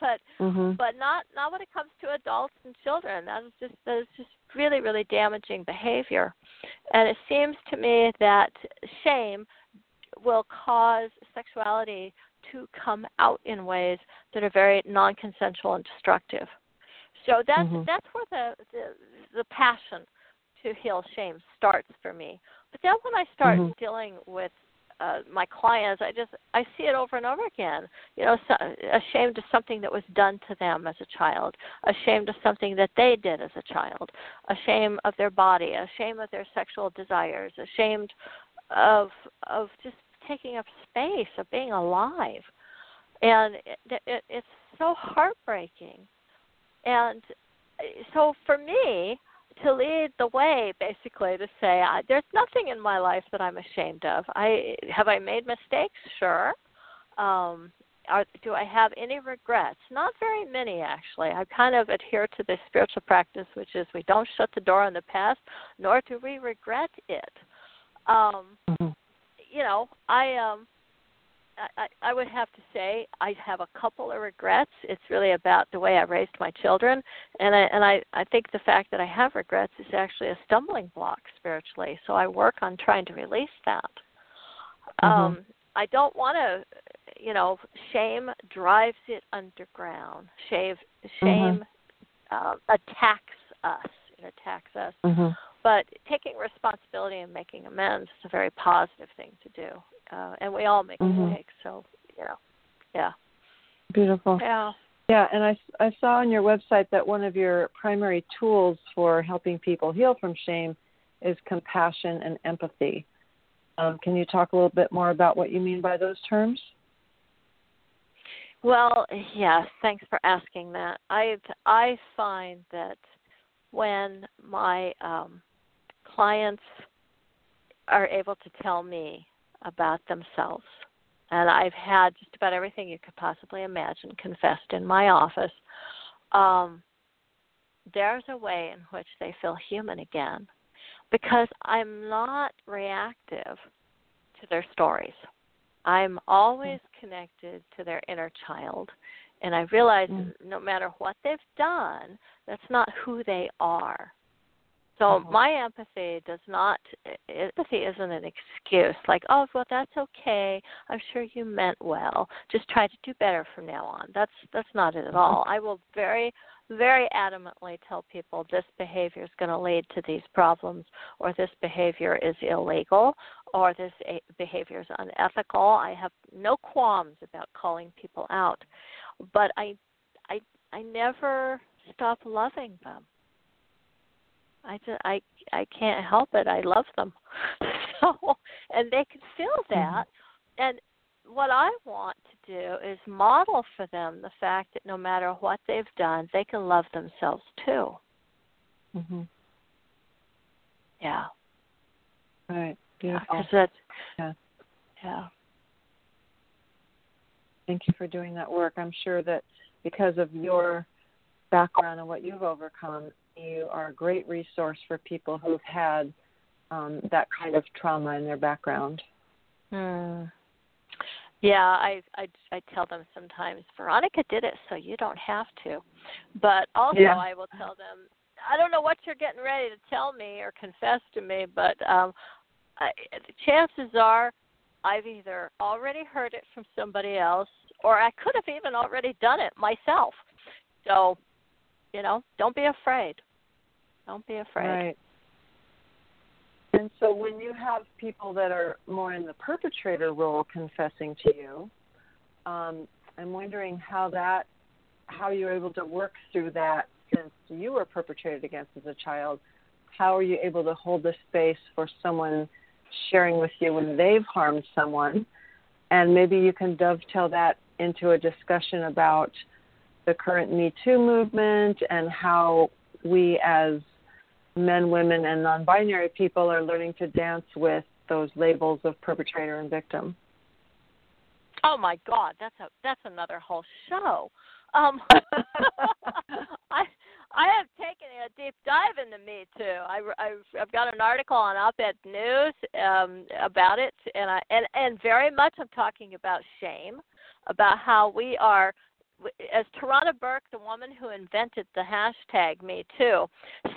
but mm-hmm. but not not when it comes to adults and children. That is just that is just really really damaging behavior, and it seems to me that shame will cause sexuality to come out in ways that are very non-consensual and destructive. So that's mm-hmm. that's where the, the the passion to heal shame starts for me. But then when I start mm-hmm. dealing with uh, my clients, I just I see it over and over again. You know, so, ashamed of something that was done to them as a child, ashamed of something that they did as a child, ashamed of their body, ashamed of their sexual desires, ashamed of of just taking up space, of being alive, and it, it, it's so heartbreaking. And uh, so for me, to lead the way basically to say I, there's nothing in my life that I'm ashamed of. I have I made mistakes? Sure. Um are, do I have any regrets? Not very many actually. I kind of adhere to this spiritual practice which is we don't shut the door on the past nor do we regret it. Um mm-hmm. you know, I um I, I would have to say I have a couple of regrets. It's really about the way I raised my children, and I and I I think the fact that I have regrets is actually a stumbling block spiritually. So I work on trying to release that. Mm-hmm. Um, I don't want to, you know, shame drives it underground. Shame shame mm-hmm. uh, attacks us. It attacks us. Mm-hmm. But taking responsibility and making amends is a very positive thing to do uh, and we all make mm-hmm. mistakes. So you know, yeah. Beautiful. Yeah. Yeah, and I, I saw on your website that one of your primary tools for helping people heal from shame is compassion and empathy. Um, can you talk a little bit more about what you mean by those terms? Well, yes. Thanks for asking that. I I find that when my um, clients are able to tell me about themselves. And I've had just about everything you could possibly imagine confessed in my office. Um, there's a way in which they feel human again because I'm not reactive to their stories. I'm always mm. connected to their inner child. And I realize mm. no matter what they've done, that's not who they are. So mm-hmm. my empathy does not empathy isn't an excuse like oh well that's okay I'm sure you meant well just try to do better from now on that's that's not it at all I will very very adamantly tell people this behavior is going to lead to these problems, or this behavior is illegal, or this behavior is unethical. I have no qualms about calling people out, but I, I, I never stop loving them. I just I I can't help it. I love them. <laughs> so and they can feel Mm-hmm. that. And what I want to do is model for them the fact that no matter what they've done, they can love themselves too. Mhm. Yeah. Right. Beautiful. That's Yeah. Yeah. Thank you for doing that work. I'm sure that because of your background and what you've overcome, you are a great resource for people who've had um, that kind of trauma in their background. Hmm. Yeah, I I I tell them sometimes Veronica did it, so you don't have to. But also, Yeah. I will tell them I don't know what you're getting ready to tell me or confess to me, but um, I, the chances are I've either already heard it from somebody else, or I could have even already done it myself. So, you know, don't be afraid. Don't be afraid. Right. And so when you have people that are more in the perpetrator role confessing to you, um, I'm wondering how that, how you're able to work through that since you were perpetrated against as a child. How are you able to hold the space for someone sharing with you when they've harmed someone? And maybe you can dovetail that into a discussion about the current Me Too movement and how we as men, women, and non binary people are learning to dance with those labels of perpetrator and victim. Oh my God, that's a that's another whole show. Um, <laughs> I I have taken a deep dive into Me Too. I, I've I've got an article on Op-Ed News um, about it, and I and and very much I'm talking about shame, about how we are. As Tarana Burke, the woman who invented the hashtag Me Too,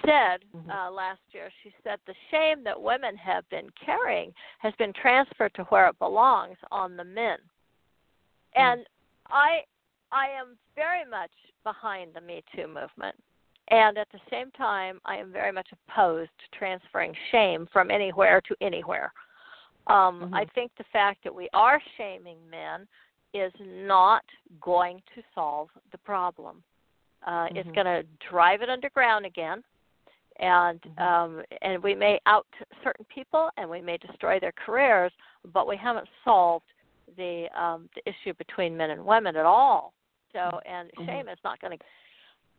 said Mhm. uh, last year, she said the shame that women have been carrying has been transferred to where it belongs on the men. And I I am very much behind the Me Too movement. And at the same time, I am very much opposed to transferring shame from anywhere to anywhere. Um, Mhm. I think the fact that we are shaming men is not going to solve the problem. Uh, It's Mhm. going to drive it underground again, and Mhm. um, and we may out certain people and we may destroy their careers, but we haven't solved the um, the issue between men and women at all. So and Mhm. shame is not going to.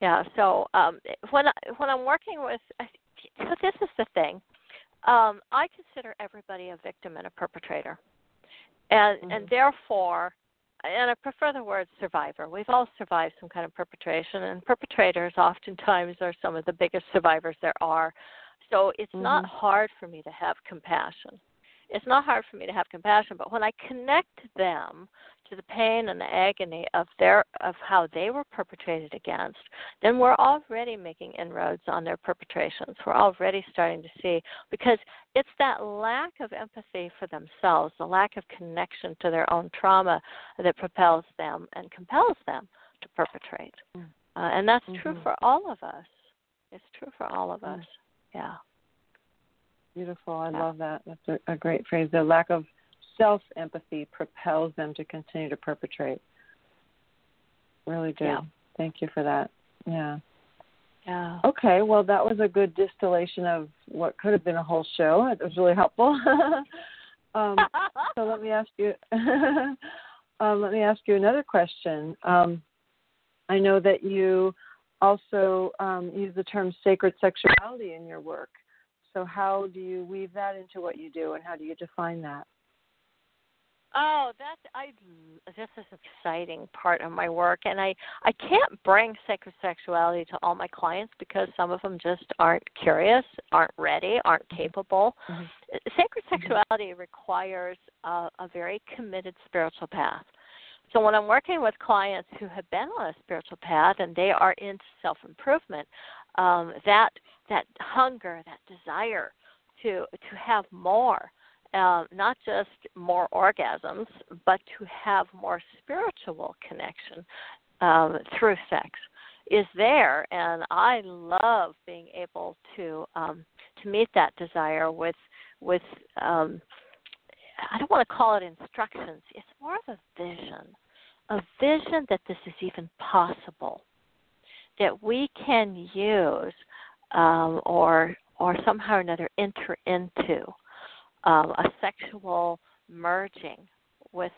Yeah. So um, when I, when I'm working with, so this is the thing. Um, I consider everybody a victim and a perpetrator, and and Mhm. therefore, and I prefer the word survivor. We've all survived some kind of perpetration, and perpetrators oftentimes are some of the biggest survivors there are. So it's not Mhm. hard for me to have compassion it's not hard for me to have compassion but when i connect them to the pain and the agony of their of how they were perpetrated against then we're already making inroads on their perpetrations we're already starting to see because it's that lack of empathy for themselves the lack of connection to their own trauma that propels them and compels them to perpetrate Mm. uh, and that's true Mhm. for all of us it's true for all of Mm. us yeah Beautiful. I love that. That's a, a great phrase. The lack of self empathy propels them to continue to perpetrate. Really good. Yeah. Thank you for that. Yeah. yeah Okay. Well, that was a good distillation of what could have been a whole show. It was really helpful. <laughs> um, so let me ask you. <laughs> um, let me ask you another question. Um, I know that you also um, use the term sacred sexuality in your work. So how do you weave that into what you do, and how do you define that? Oh, that's I. This is an exciting part of my work, and I I can't bring sacred sexuality to all my clients because some of them just aren't curious, aren't ready, aren't capable. Mhm. Sacred sexuality requires a, a very committed spiritual path. So when I'm working with clients who have been on a spiritual path and they are into self improvement, um, that that hunger, that desire to to have more, uh, not just more orgasms, but to have more spiritual connection um, through sex is there, and I love being able to um, to meet that desire with with um, I don't want to call it instructions. It's more of a vision, a vision that this is even possible, that we can use um, or or somehow or another enter into um, a sexual merging with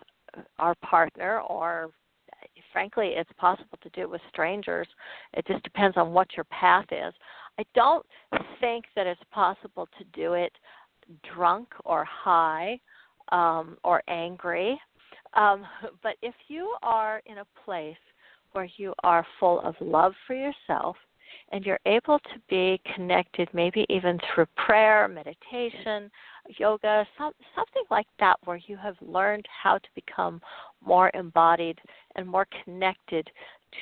our partner or frankly it's possible to do it with strangers it just depends on what your path is i don't think that it's possible to do it drunk or high um, or angry. Um, <laughs> but if you are in a place where you are full of love for yourself and you're able to be connected maybe even through prayer meditation yoga some, something like that where you have learned how to become more embodied and more connected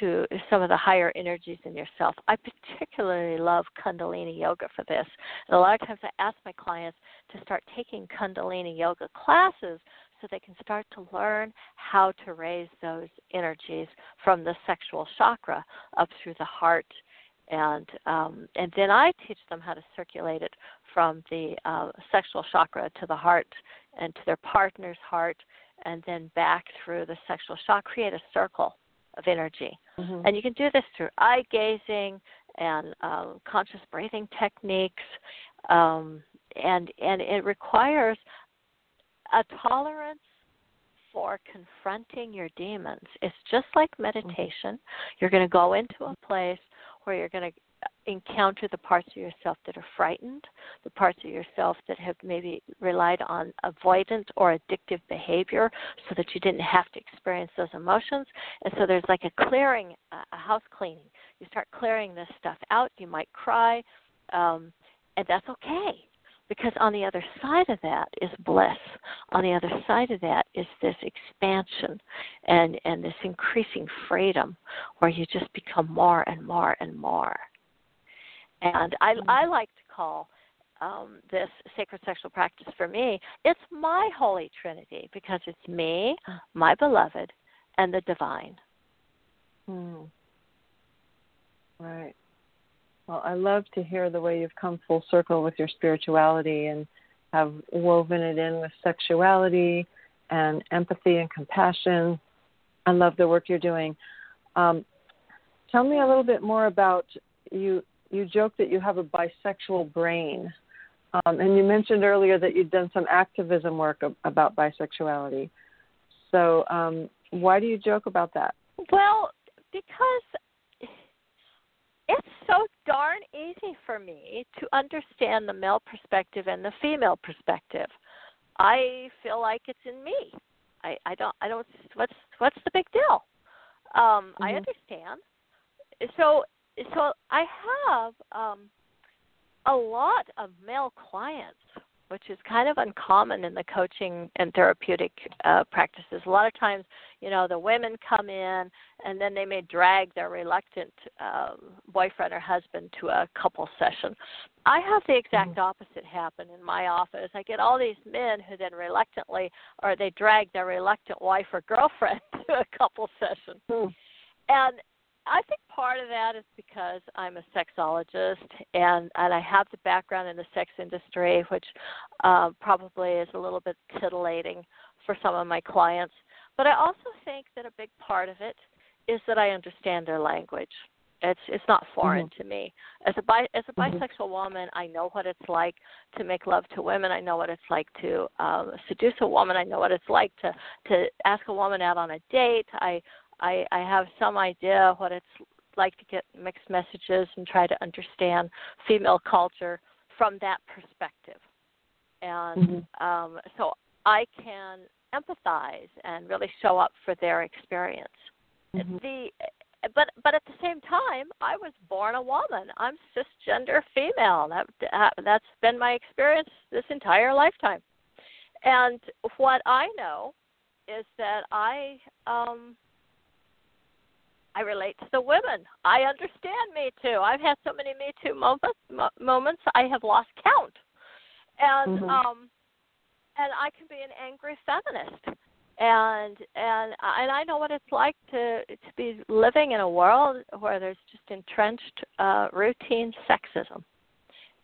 to some of the higher energies in yourself. I particularly love Kundalini yoga for this. And a lot of times I ask my clients to start taking Kundalini yoga classes so they can start to learn how to raise those energies from the sexual chakra up through the heart and um, and then I teach them how to circulate it from the uh, sexual chakra to the heart and to their partner's heart, and then back through the sexual chakra. Create a circle of energy, mm-hmm. and you can do this through eye gazing and um, conscious breathing techniques, um, and and it requires a tolerance for confronting your demons. It's just like mm-hmm. meditation. You're going to go into a place where you're going to encounter the parts of yourself that are frightened, the parts of yourself that have maybe relied on avoidant or addictive behavior so that you didn't have to experience those emotions. And so there's like a clearing, a house cleaning. You start clearing this stuff out. You might cry, um, and that's okay because on the other side of that is bliss on the other side of that is this expansion and and this increasing freedom where you just become more and more and more and i mm-hmm. i like to call um, this sacred sexual practice for me it's my holy trinity because it's me my beloved and the divine mm. right well, I love to hear the way you've come full circle with your spirituality and have woven it in with sexuality and empathy and compassion. I love the work you're doing. Um, tell me a little bit more about you. You joke that you have a bisexual brain, um, and you mentioned earlier that you'd done some activism work about bisexuality. So, um, why do you joke about that? Well, because it's so darn easy for me to understand the male perspective and the female perspective. I feel like it's in me. I, I don't I don't what's what's the big deal? Um, mm-hmm. I understand. So so I have um, a lot of male clients which is kind of uncommon in the coaching and therapeutic uh, practices. A lot of times, you know, the women come in and then they may drag their reluctant um, boyfriend or husband to a couple session. I have the exact mm-hmm. opposite happen in my office. I get all these men who then reluctantly, or they drag their reluctant wife or girlfriend <laughs> to a couple session. Mm. And I think part of that is because I'm a sexologist and and I have the background in the sex industry, which uh, probably is a little bit titillating for some of my clients. But I also think that a big part of it is that I understand their language. It's it's not foreign mm-hmm. to me. As a bi as a mm-hmm. bisexual woman, I know what it's like to make love to women. I know what it's like to um, seduce a woman. I know what it's like to to ask a woman out on a date. I I, I have some idea what it's like to get mixed messages and try to understand female culture from that perspective. And mm-hmm. um, so I can empathize and really show up for their experience. Mm-hmm. The but but at the same time, I was born a woman. I'm cisgender female. That, that that's been my experience this entire lifetime. And what I know is that I um I relate to the women. I understand Me Too. I've had so many Me Too moments. Moments I have lost count, and mm-hmm. um, and I can be an angry feminist. and and and I know what it's like to to be living in a world where there's just entrenched uh, routine sexism,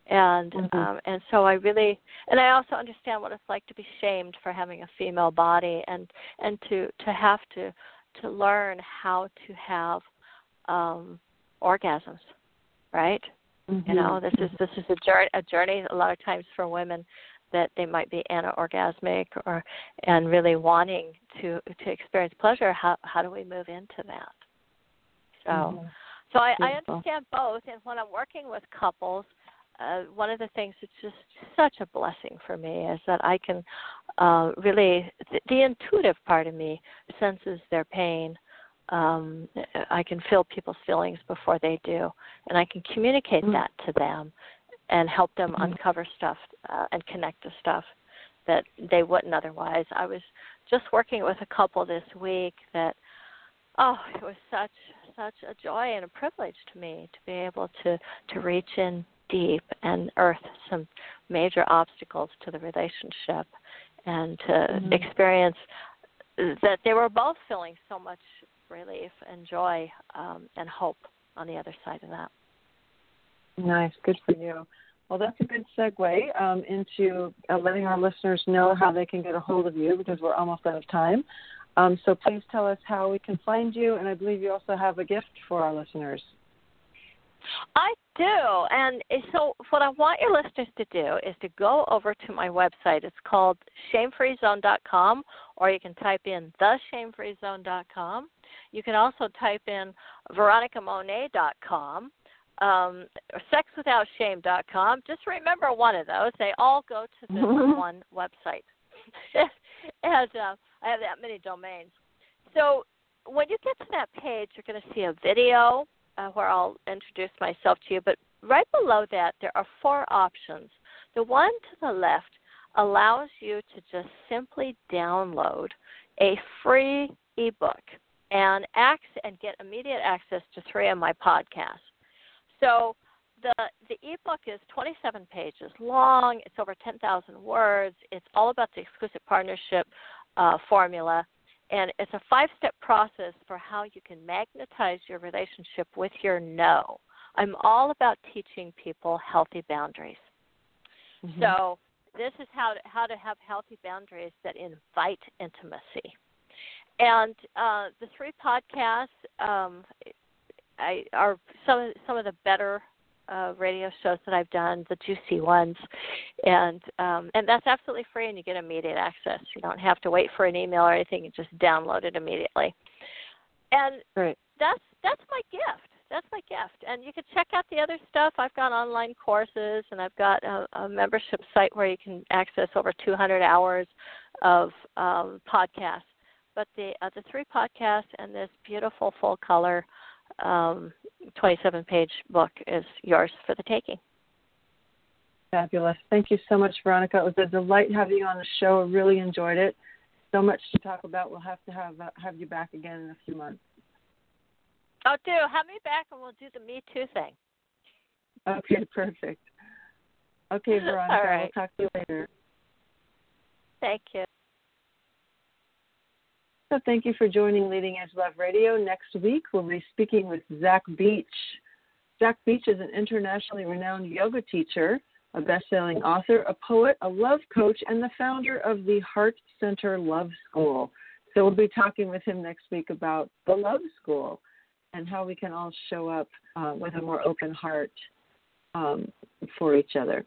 and mm-hmm. um, and so I really and I also understand what it's like to be shamed for having a female body and and to to have to to learn how to have um, orgasms, right? Mm-hmm. You know, this is this is a journey a journey a lot of times for women that they might be anorgasmic or and really wanting to to experience pleasure how how do we move into that so mm-hmm. so I, I understand both and when i'm working with couples uh, one of the things that's just such a blessing for me is that I can uh, really the, the intuitive part of me senses their pain. Um, I can feel people's feelings before they do, and I can communicate mm-hmm. that to them and help them mm-hmm. uncover stuff uh, and connect to stuff that they wouldn't otherwise. I was just working with a couple this week that oh, it was such such a joy and a privilege to me to be able to to reach in deep and earth some major obstacles to the relationship and to mm-hmm. experience that they were both feeling so much relief and joy um, and hope on the other side of that. Nice, good for you. Well, that's a good segue um, into uh, letting our listeners know how they can get a hold of you because we're almost out of time. Um, so please tell us how we can find you, and I believe you also have a gift for our listeners. I do, and so what I want your listeners to do is to go over to my website. It's called shamefreezone.com, or you can type in theshamefreezone.com. You can also type in veronicamonet.com um, sexwithoutshame.com. Just remember one of those. They all go to this one website. <laughs> and uh, I have that many domains. So when you get to that page, you're going to see a video uh, where I'll introduce myself to you. But right below that, there are four options. The one to the left allows you to just simply download a free ebook and access and get immediate access to three of my podcasts. So the the ebook is 27 pages long. It's over 10,000 words. It's all about the exquisite partnership uh, formula, and it's a five-step process for how you can magnetize your relationship with your no. I'm all about teaching people healthy boundaries. Mm-hmm. So this is how to, how to have healthy boundaries that invite intimacy. And uh, the three podcasts um, I are some some of the better uh, radio shows that I've done, the juicy ones, and um, and that's absolutely free, and you get immediate access. You don't have to wait for an email or anything; you just download it immediately. And right. that's that's my gift. That's my gift. And you can check out the other stuff. I've got online courses, and I've got a, a membership site where you can access over 200 hours of um, podcasts. But the uh, the three podcasts and this beautiful full color um, 27 page book is yours for the taking. Fabulous. Thank you so much, Veronica. It was a delight having you on the show. I really enjoyed it. So much to talk about. We'll have to have uh, have you back again in a few months. Oh, do have me back, and we'll do the Me Too thing. Okay, <laughs> perfect. Okay, Veronica. All right. We'll talk to you later. Thank you. So thank you for joining Leading Edge Love Radio. Next week, we'll be speaking with Zach Beach. Zach Beach is an internationally renowned yoga teacher, a best-selling author, a poet, a love coach, and the founder of the Heart Center Love School. So we'll be talking with him next week about the Love School and how we can all show up uh, with a more open heart um, for each other.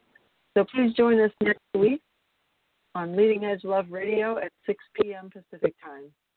So please join us next week on Leading Edge Love Radio at 6 p.m. Pacific Time.